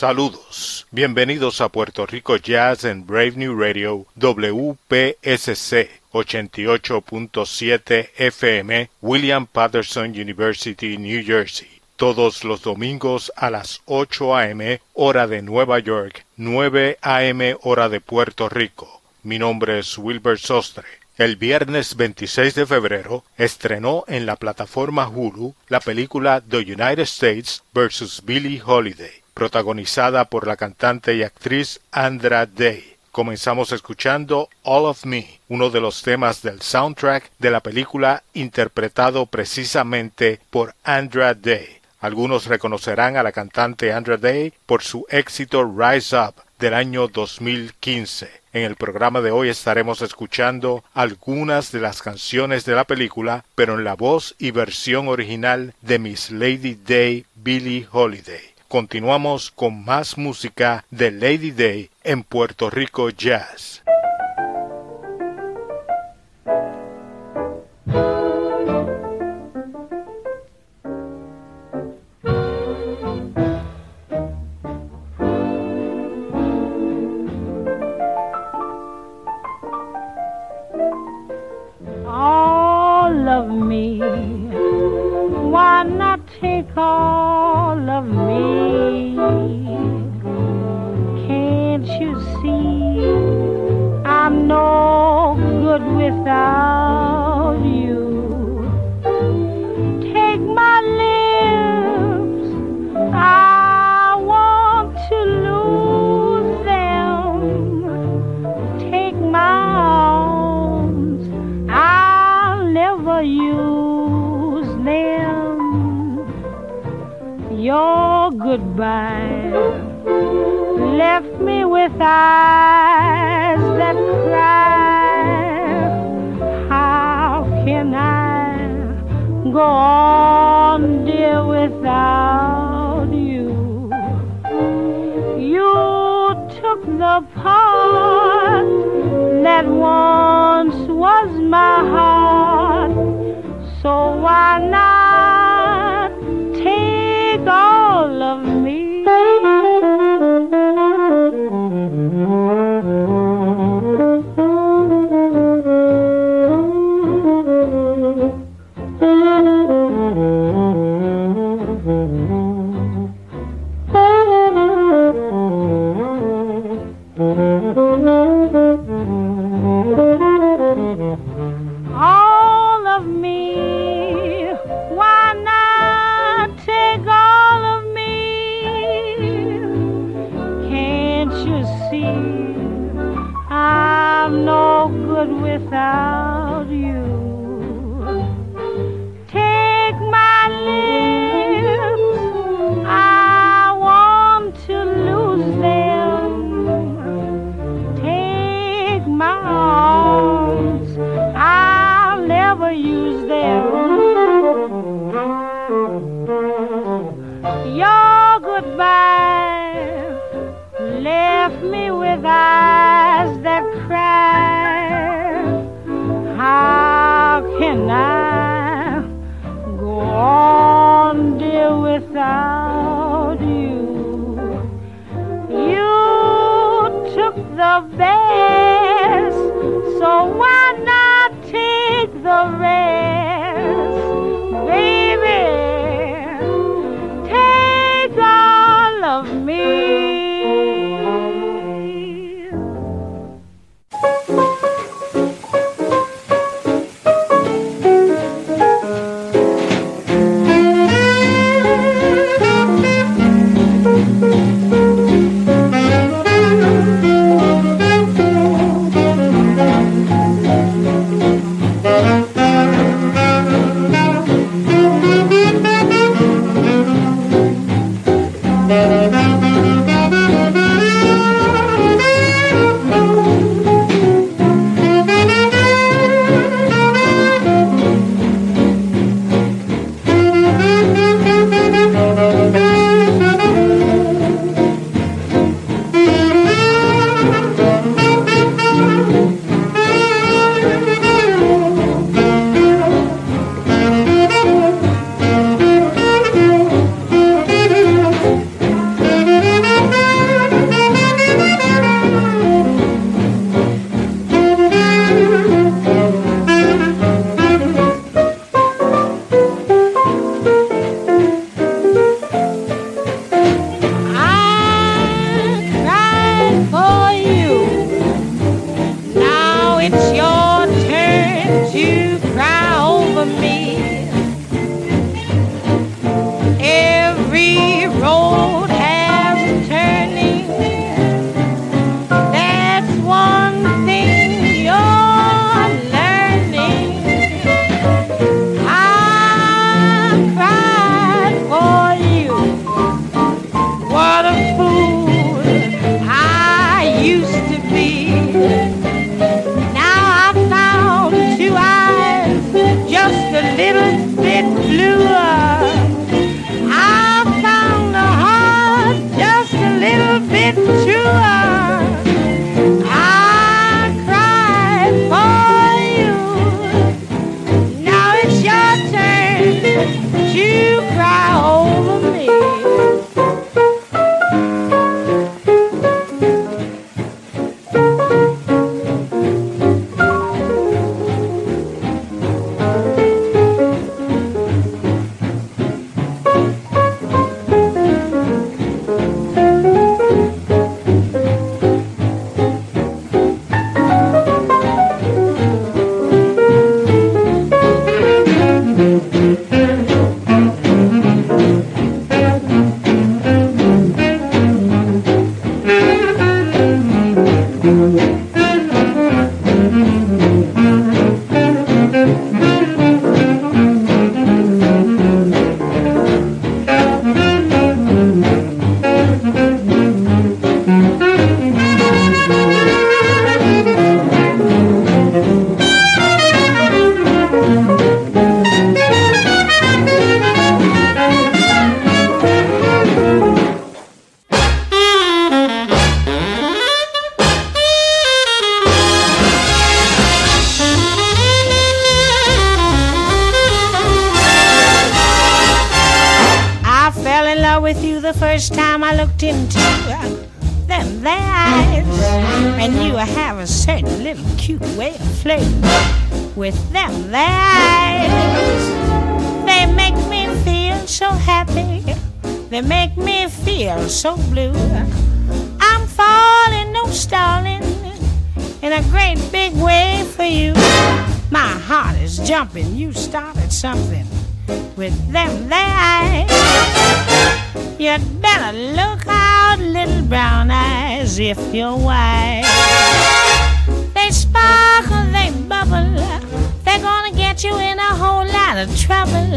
Saludos. Bienvenidos a Puerto Rico Jazz en Brave New Radio WPSC 88.7 FM, William Patterson University, New Jersey. Todos los domingos a las 8 a.m. hora de Nueva York, 9 a.m. hora de Puerto Rico. Mi nombre es Wilbur Sostre. El viernes 26 de febrero estrenó en la plataforma Hulu la película The United States vs. Billie Holiday protagonizada por la cantante y actriz Andra Day. Comenzamos escuchando All of Me, uno de los temas del soundtrack de la película interpretado precisamente por Andra Day. Algunos reconocerán a la cantante Andra Day por su éxito Rise Up del año 2015. En el programa de hoy estaremos escuchando algunas de las canciones de la película, pero en la voz y versión original de Miss Lady Day Billie Holiday continuamos con más música de Lady Day en Puerto Rico Jazz. All of me, why not take all of me? good without you. Take my lips, I want to lose them. Take my arms, I'll never use them. Your goodbye left me without. go on, dear, without you. You took the part that once was my heart, so why not? I'm no good without you. the best. So why? So blue. I'm falling, no stalling, in a great big way for you. My heart is jumping. You started something with them there eyes. You'd better look out, little brown eyes, if you're wise. They sparkle, they bubble. They're gonna get you in a whole lot of trouble.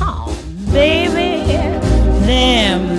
Oh, baby, them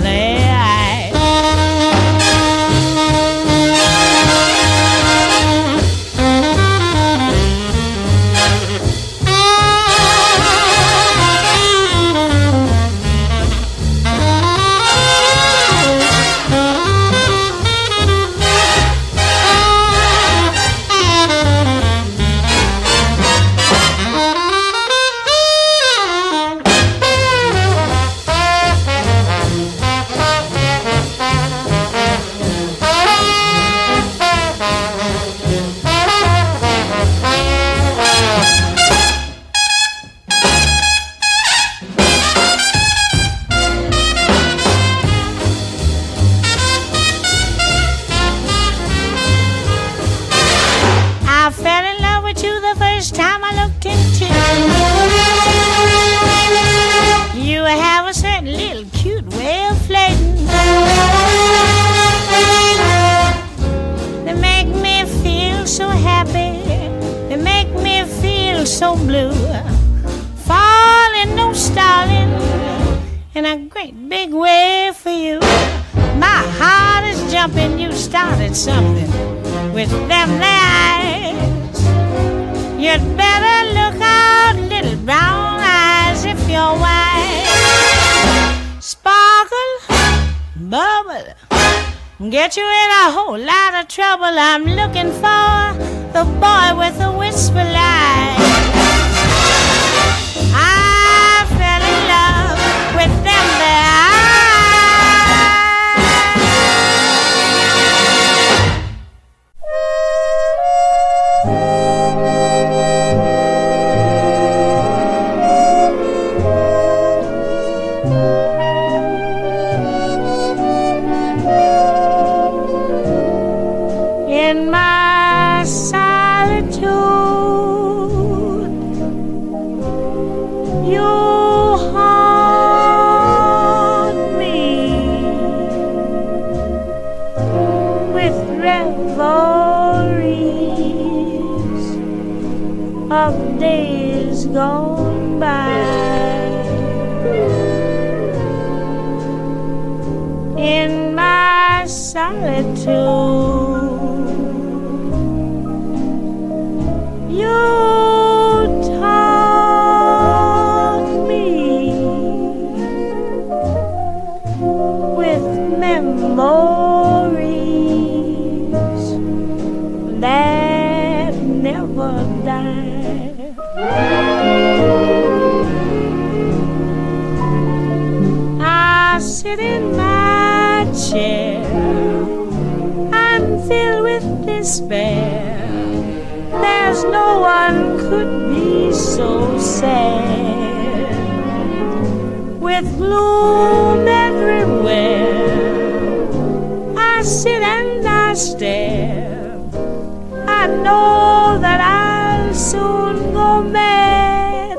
bubble, get you in a whole lot of trouble. I'm looking for the boy with the whisper line. So sad with gloom everywhere. I sit and I stare. I know that I'll soon go mad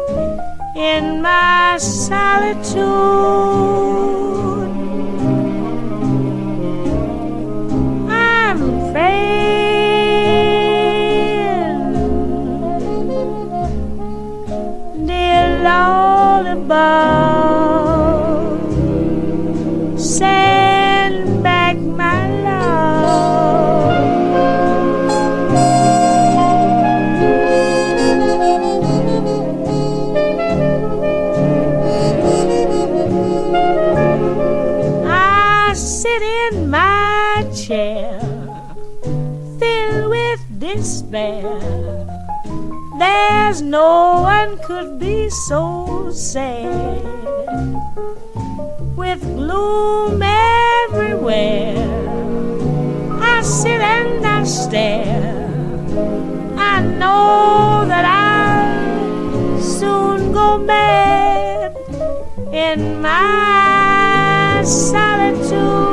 in my solitude. Sad with gloom everywhere. I sit and I stare. I know that I'll soon go mad in my solitude.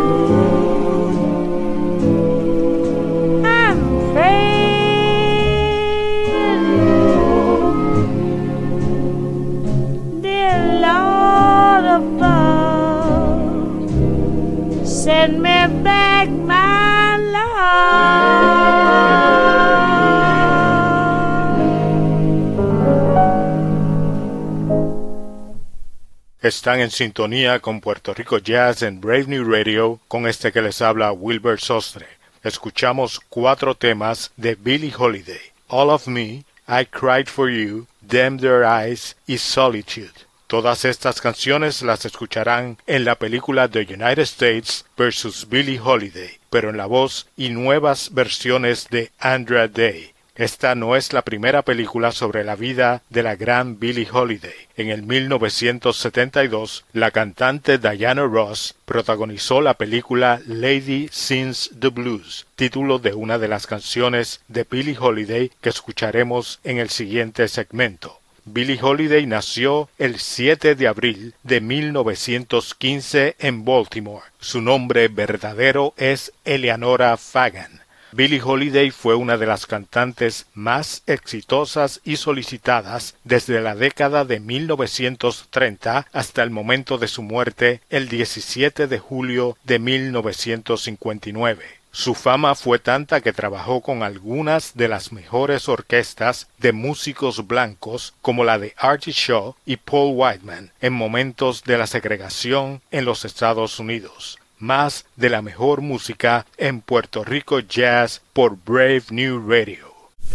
Están en sintonía con Puerto Rico Jazz en Brave New Radio con este que les habla Wilbur Sostre. Escuchamos cuatro temas de Billie Holiday. All of Me, I Cried for You, Them Their Eyes y Solitude. Todas estas canciones las escucharán en la película The United States vs. Billie Holiday, pero en la voz y nuevas versiones de Andrea Day. Esta no es la primera película sobre la vida de la gran Billie Holiday. En el 1972, la cantante Diana Ross protagonizó la película Lady Sings the Blues, título de una de las canciones de Billie Holiday que escucharemos en el siguiente segmento. Billie Holiday nació el 7 de abril de 1915 en Baltimore. Su nombre verdadero es Eleanora Fagan. Billie Holiday fue una de las cantantes más exitosas y solicitadas desde la década de 1930 hasta el momento de su muerte el 17 de julio de 1959. Su fama fue tanta que trabajó con algunas de las mejores orquestas de músicos blancos como la de Artie Shaw y Paul Whiteman en momentos de la segregación en los Estados Unidos. Más de la mejor música en Puerto Rico Jazz por Brave New Radio.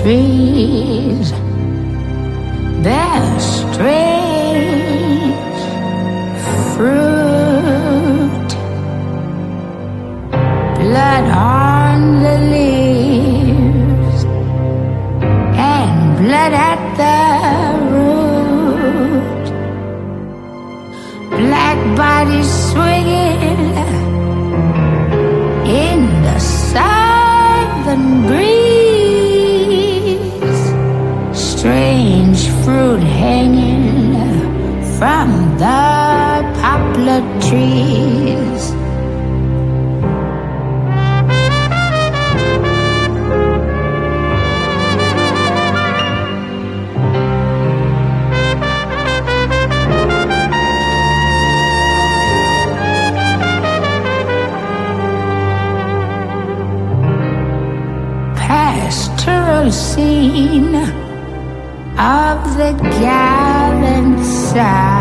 trees bear strange fruit. Blood on the leaves and blood at the root. Black bodies the poplar trees. pastoral scene of the gallant South.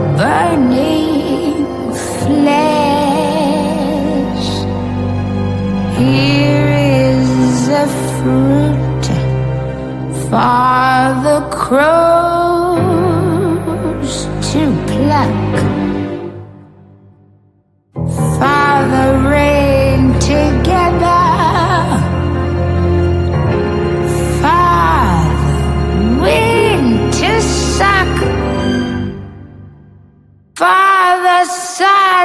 burning flesh. Here is a fruit for the crows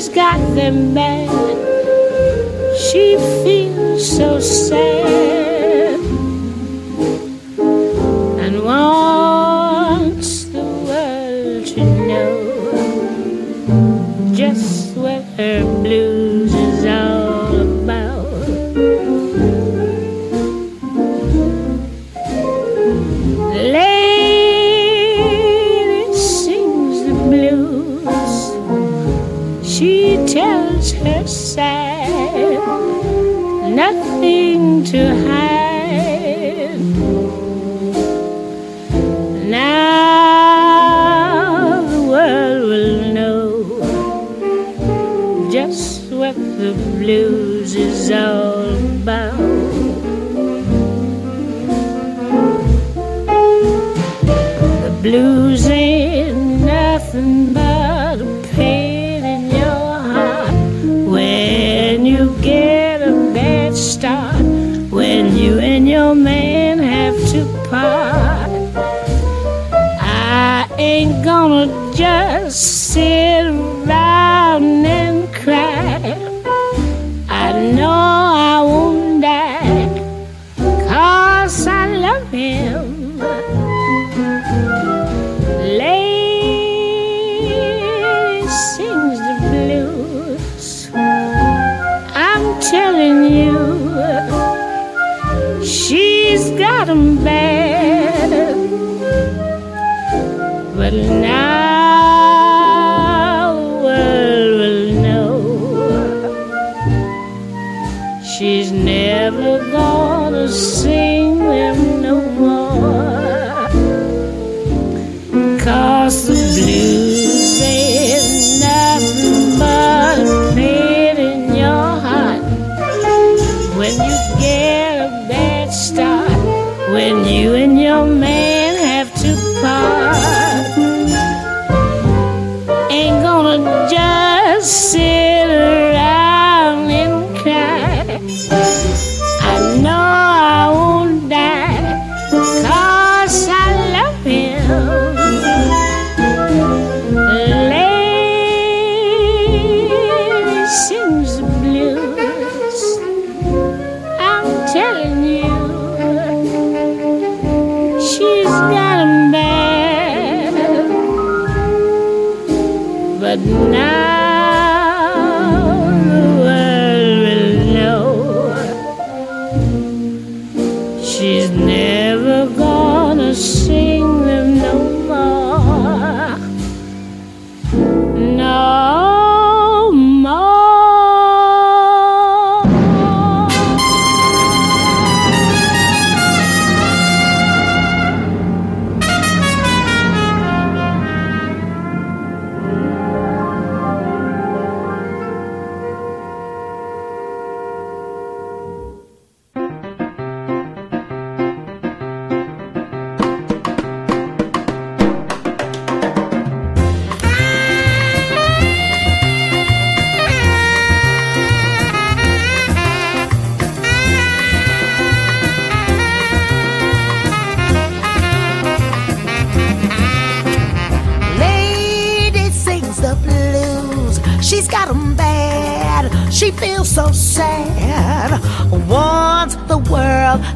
She's got them bad. She feels so sad blues now the world will know she's never gonna see.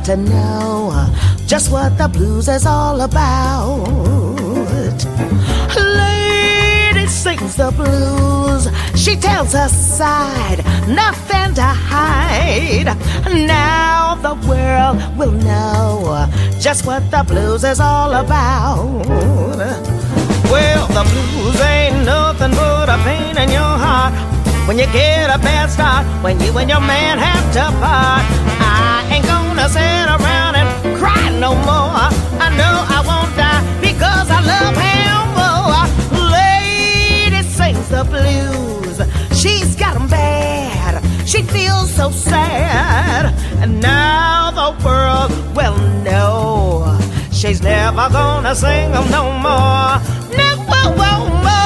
to know uh, just what the blues is all about. Lady sings the blues, she tells her side, nothing to hide. Now the world will know uh, just what the blues is all about. Well, the blues ain't nothing but a pain in your heart. When you get a bad start, when you and your man have to part gonna sit around and cry no more. I know I won't die because I love him more. Lady sings the blues. She's got him bad. She feels so sad. And now the world will know. She's never gonna sing him no more. No, more.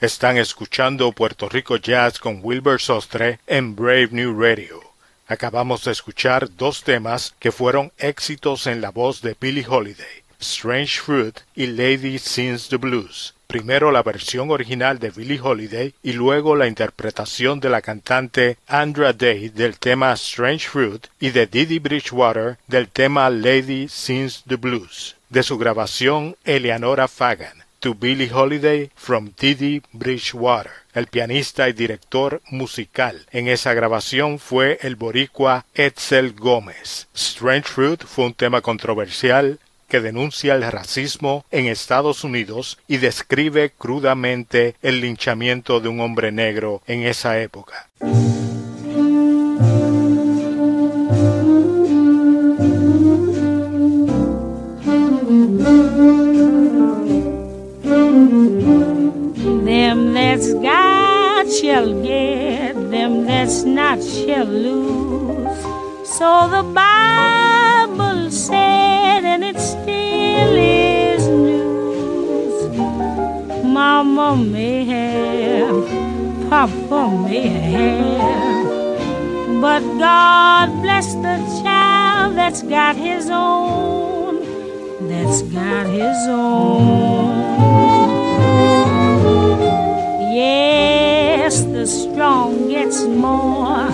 Están escuchando Puerto Rico Jazz con Wilbur Sostre en Brave New Radio. Acabamos de escuchar dos temas que fueron éxitos en la voz de Billie Holiday. Strange Fruit y Lady Sings the Blues. Primero la versión original de Billie Holiday y luego la interpretación de la cantante Andra Day del tema Strange Fruit y de Didi Bridgewater del tema Lady Sings the Blues. De su grabación Eleanora Fagan. To Billie Holiday from Didi Bridgewater. El pianista y director musical en esa grabación fue el boricua Edsel Gómez. Strange Fruit fue un tema controversial que denuncia el racismo en Estados Unidos y describe crudamente el linchamiento de un hombre negro en esa época. Said, and it still is news. Mama may have, Papa may have, but God bless the child that's got his own, that's got his own. Yes, the strong gets more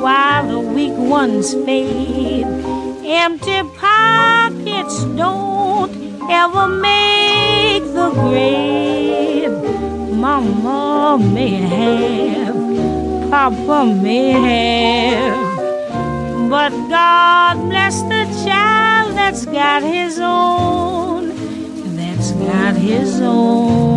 while the weak ones fade. Empty pockets don't ever make the grade. Mama may have, Papa may have, but God bless the child that's got his own, that's got his own.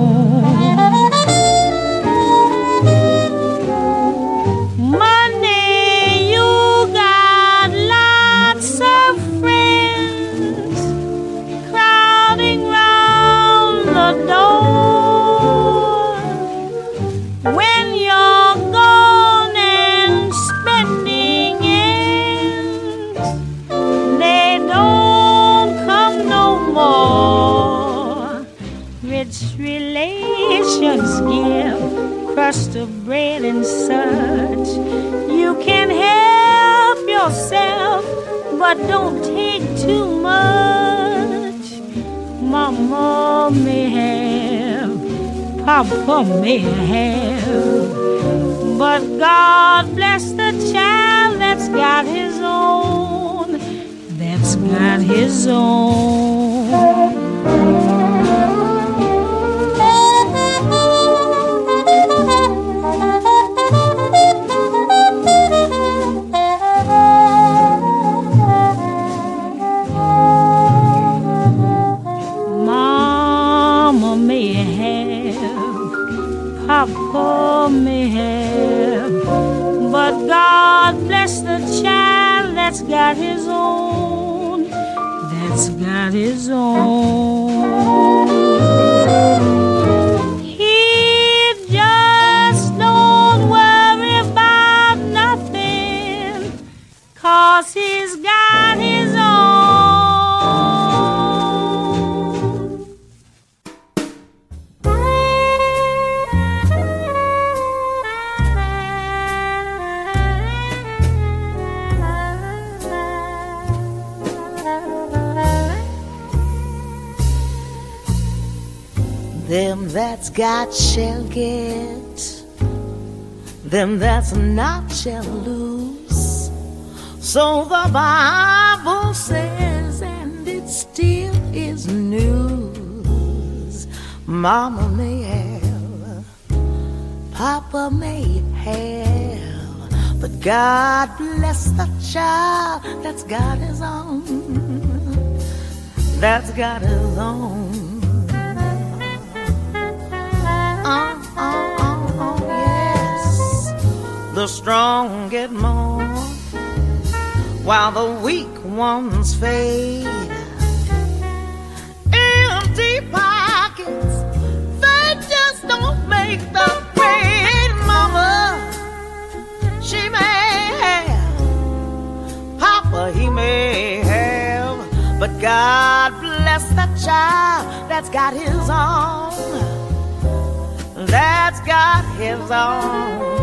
Don't take too much. Mama may have, Papa may have, but God bless the child that's got his own, that's got his own. Got shall get, them that's not shall lose. So the Bible says, and it still is news. Mama may have, Papa may have, but God bless the child that's got his own, that's got his own. The strong get more, while the weak ones fade. Empty pockets, they just don't make the grade, Mama. She may have, Papa, he may have, but God bless the child that's got his own that's got his own.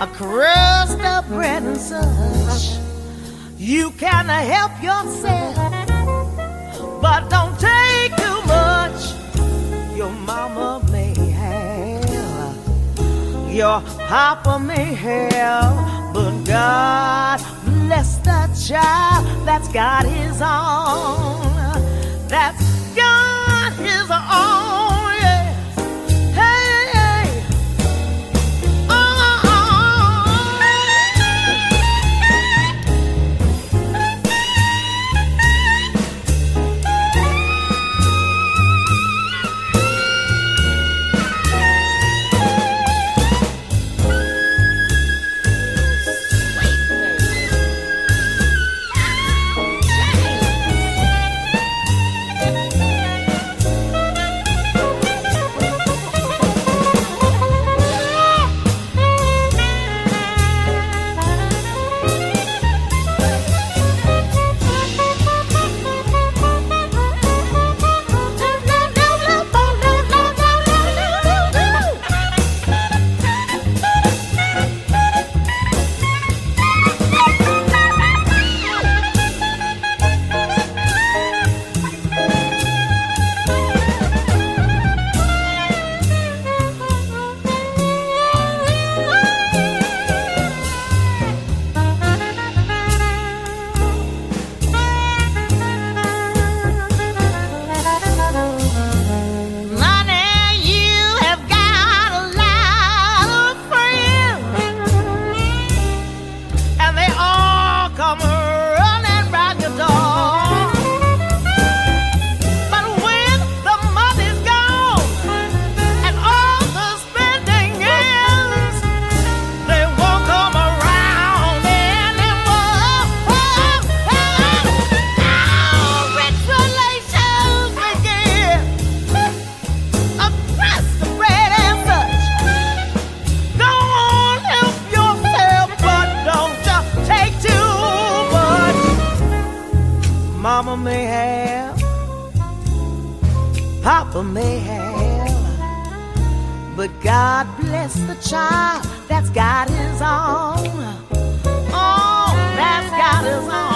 a crust of bread and such. You can help yourself, but don't take too much. Your mama may have, your papa may have, but God bless the child that's got his own. That's got his own. Mama may have, Papa may have, but God bless the child that's got his own. Oh, that's got his own.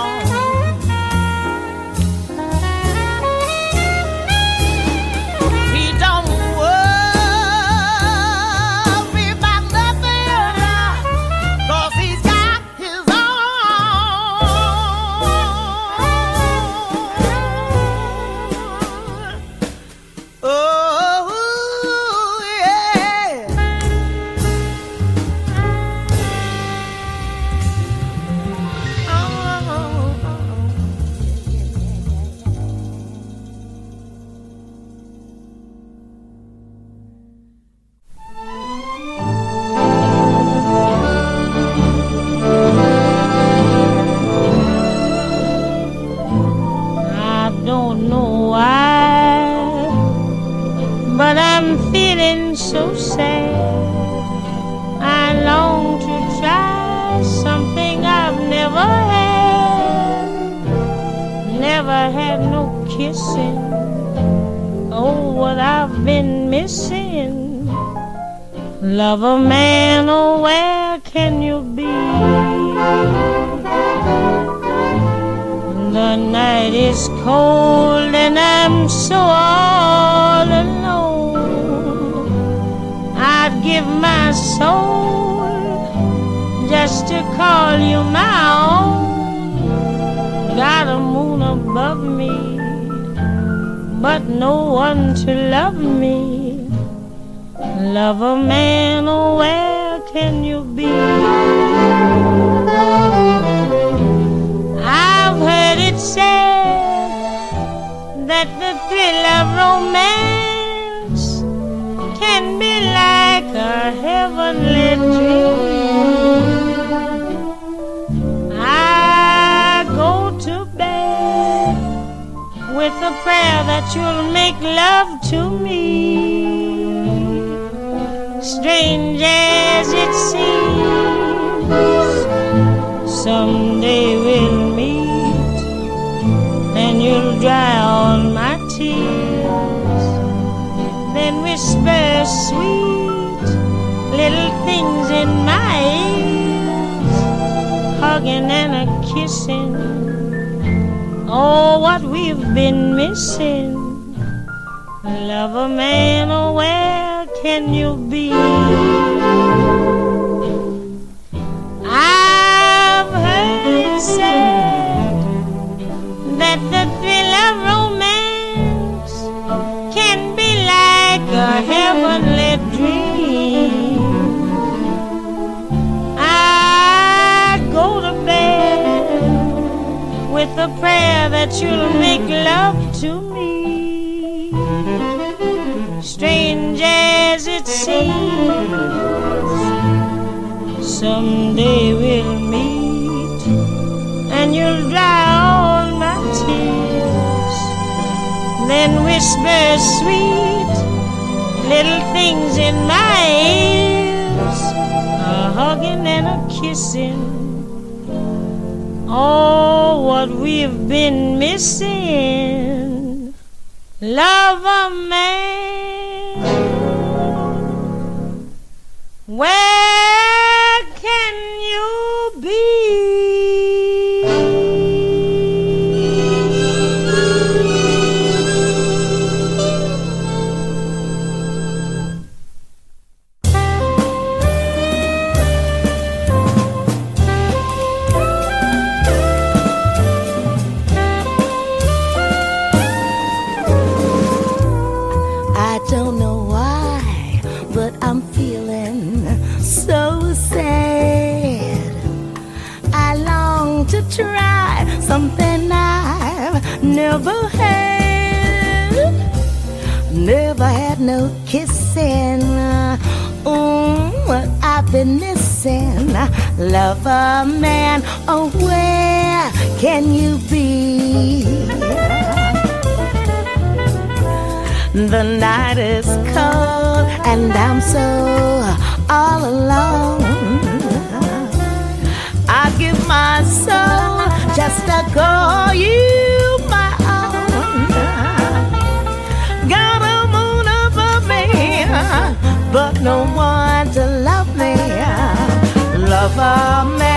I'd give my soul just to call you my own. Got a moon above me, but no one to love me. Love a man, oh, where can you be? I've heard it said that the thrill of romance a heavenly dream. I go to bed with a prayer that you'll make love to me. Strange as it seems, someday we'll meet and you'll dry all my tears. Then whisper sweet little things in my ears, hugging and a kissing. Oh, what we've been missing. Love a man, oh, where can you be? I've heard said that the thrill of a prayer that you'll make love to me. Strange as it seems, someday we'll meet and you'll dry all my tears. Then whisper sweet little things in my ears, a hugging and a kissing. Oh, what we've been missing. Love a man. Where no kissing. Oh, what I've been missing. Love a man, oh, where can you be? The night is cold and I'm so all alone. I give my soul just to call but no one to love me. Love a man,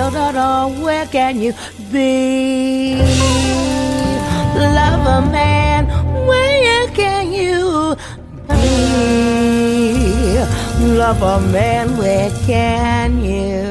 your where can you be? Lover man, where can you be? Lover man, where can you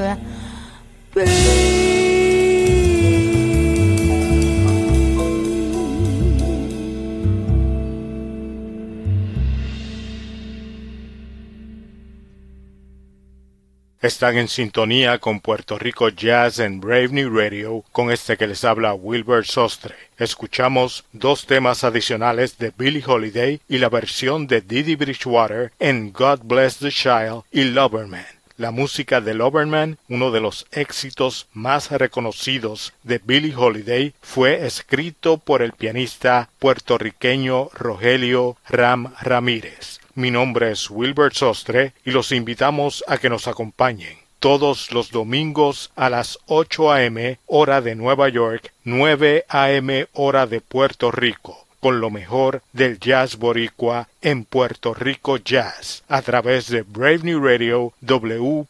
Están en sintonía con Puerto Rico Jazz en Brave New Radio con este que les habla Wilbur Sostre. Escuchamos dos temas adicionales de Billie Holiday y la versión de Didi Bridgewater en God Bless the Child y Loverman. La música de Loverman, uno de los éxitos más reconocidos de Billie Holiday, fue escrito por el pianista puertorriqueño Rogelio Ram Ramírez. Mi nombre es Wilbert Sostre y los invitamos a que nos acompañen todos los domingos a las 8 a.m. hora de Nueva York, 9 a.m. hora de Puerto Rico con lo mejor del jazz boricua en Puerto Rico Jazz a través de Brave New Radio WPSC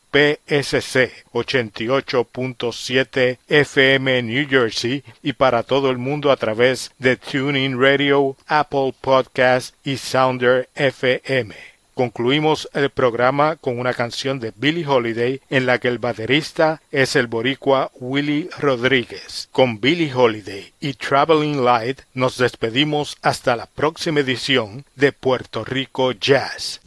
88.7 FM New Jersey y para todo el mundo a través de TuneIn Radio, Apple Podcast y Sounder FM. Concluimos el programa con una canción de Billie Holiday en la que el baterista es el boricua Willie Rodríguez. Con Billie Holiday y Traveling Light nos despedimos hasta la próxima edición de Puerto Rico Jazz.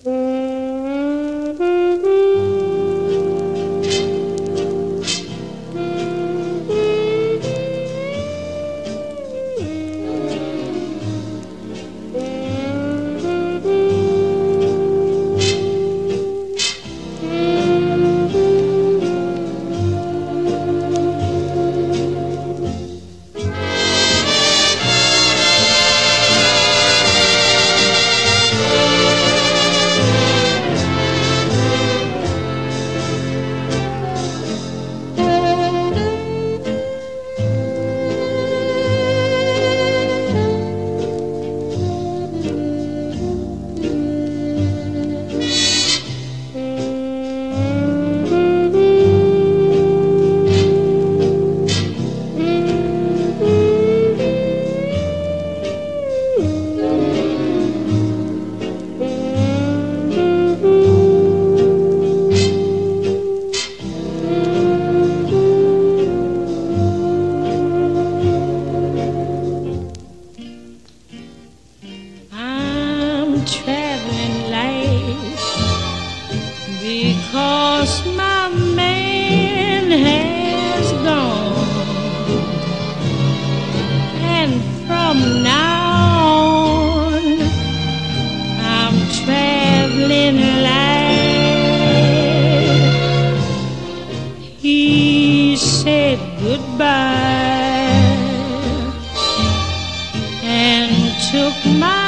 Till then.